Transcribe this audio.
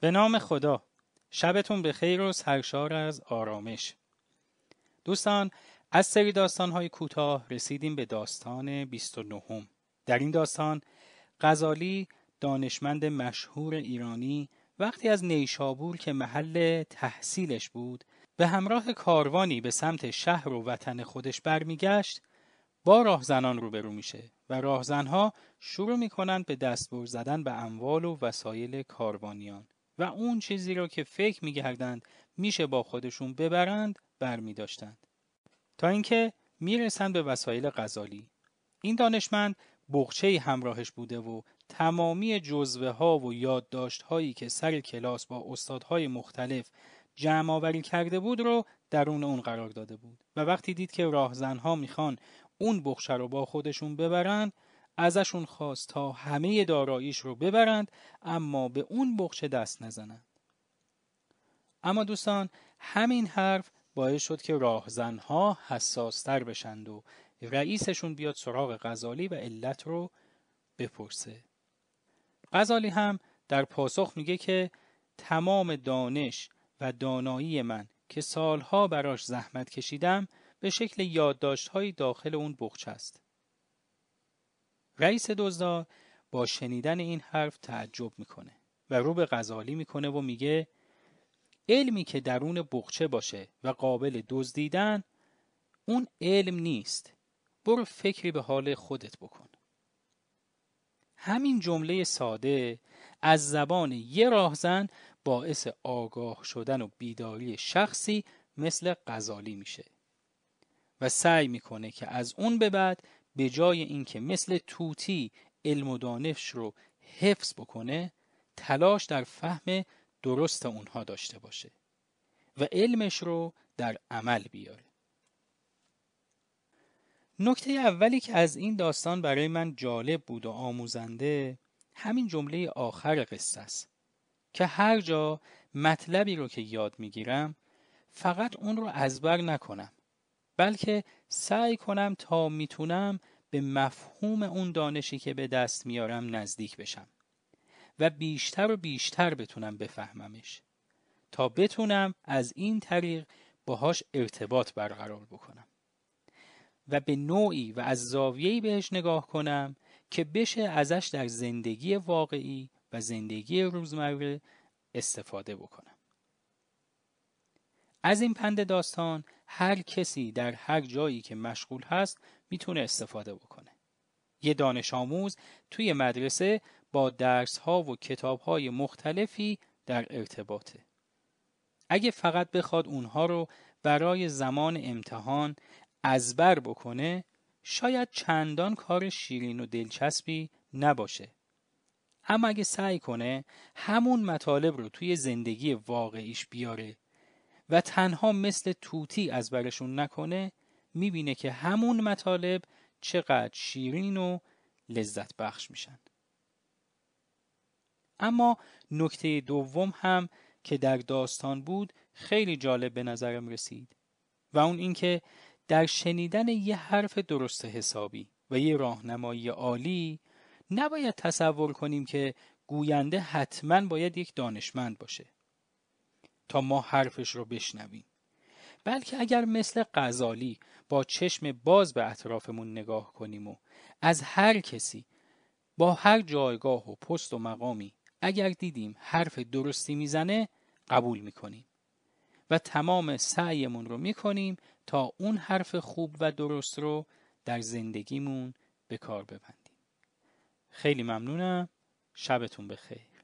به نام خدا. شبتون به خیر و سرشار از آرامش. دوستان از سری داستانهای کوتاه رسیدیم به داستان 29 در این داستان غزالی دانشمند مشهور ایرانی وقتی از نیشابور که محل تحصیلش بود به همراه کاروانی به سمت شهر و وطن خودش برمیگشت با راهزنان روبرو میشه و راهزنها شروع می‌کنند به دستبر زدن به اموال و وسایل کاروانیان. و اون چیزی رو که فکر میگردند میشه با خودشون ببرند برمی داشتند. تا اینکه می‌رسند به وسایل غزالی. این دانشمند بغچه همراهش بوده و تمامی جزوه ها و یادداشت هایی که سر کلاس با استادهای مختلف جمع آوری کرده بود رو درون اون قرار داده بود و وقتی دید که راهزنها می‌خوان اون بخشه رو با خودشون ببرند ازشون خواست تا همه داراییش رو ببرند اما به اون بخچه دست نزنند. اما دوستان همین حرف باعث شد که راهزنها حساستر بشند و رئیسشون بیاد سراغ غزالی و علت رو بپرسه. غزالی هم در پاسخ میگه که تمام دانش و دانایی من که سالها براش زحمت کشیدم به شکل یادداشت‌های داخل اون بخچه است. رئیس دزدا با شنیدن این حرف تعجب می‌کنه و رو به غزالی می‌کنه و میگه علمی که درون بخچه باشه و قابل دزدیدن اون علم نیست. برو فکری به حال خودت بکن. همین جمله ساده از زبان یه راهزن باعث آگاه شدن و بیداری شخصی مثل غزالی میشه و سعی می‌کنه که از اون به بعد به جای اینکه مثل توتی علم و دانش رو حفظ بکنه تلاش در فهم درست اونها داشته باشه و علمش رو در عمل بیاره. نکته اولی که از این داستان برای من جالب بود و آموزنده همین جمله آخر قصه است که هر جا مطلبی رو که یاد می‌گیرم فقط اون رو ازبر نکنم. بلکه سعی کنم تا می‌تونم به مفهوم اون دانشی که به دست میارم نزدیک بشم و بیشتر و بیشتر بتونم بفهممش تا بتونم از این طریق باهاش ارتباط برقرار بکنم و به نوعی و از زاویه‌ای بهش نگاه کنم که بشه ازش در زندگی واقعی و زندگی روزمره استفاده بکنم. از این پند داستان هر کسی در هر جایی که مشغول هست می‌تونه استفاده بکنه. یه دانش آموز توی مدرسه با درس ها و کتاب های مختلفی در ارتباطه. اگه فقط بخواد اونها رو برای زمان امتحان ازبر بکنه شاید چندان کار شیرین و دلچسبی نباشه. اما اگه سعی کنه همون مطالب رو توی زندگی واقعیش بیاره و تنها مثل توتی از برشون نکنه می‌بینه که همون مطالب چقدر شیرین و لذت بخش میشن. اما نکته دوم هم که در داستان بود خیلی جالب به نظرم رسید و اون اینکه در شنیدن یه حرف درست حسابی و یه راهنمایی عالی نباید تصور کنیم که گوینده حتما باید یک دانشمند باشه. تا ما حرفش رو بشنویم. بلکه اگر مثل غزالی با چشم باز به اطرافمون نگاه کنیم و از هر کسی با هر جایگاه و پست و مقامی اگر دیدیم حرف درستی می‌زنه قبول می‌کنیم. و تمام سعیمون رو می‌کنیم تا اون حرف خوب و درست رو در زندگیمون به کار ببندیم. خیلی ممنونم. شبتون بخیر.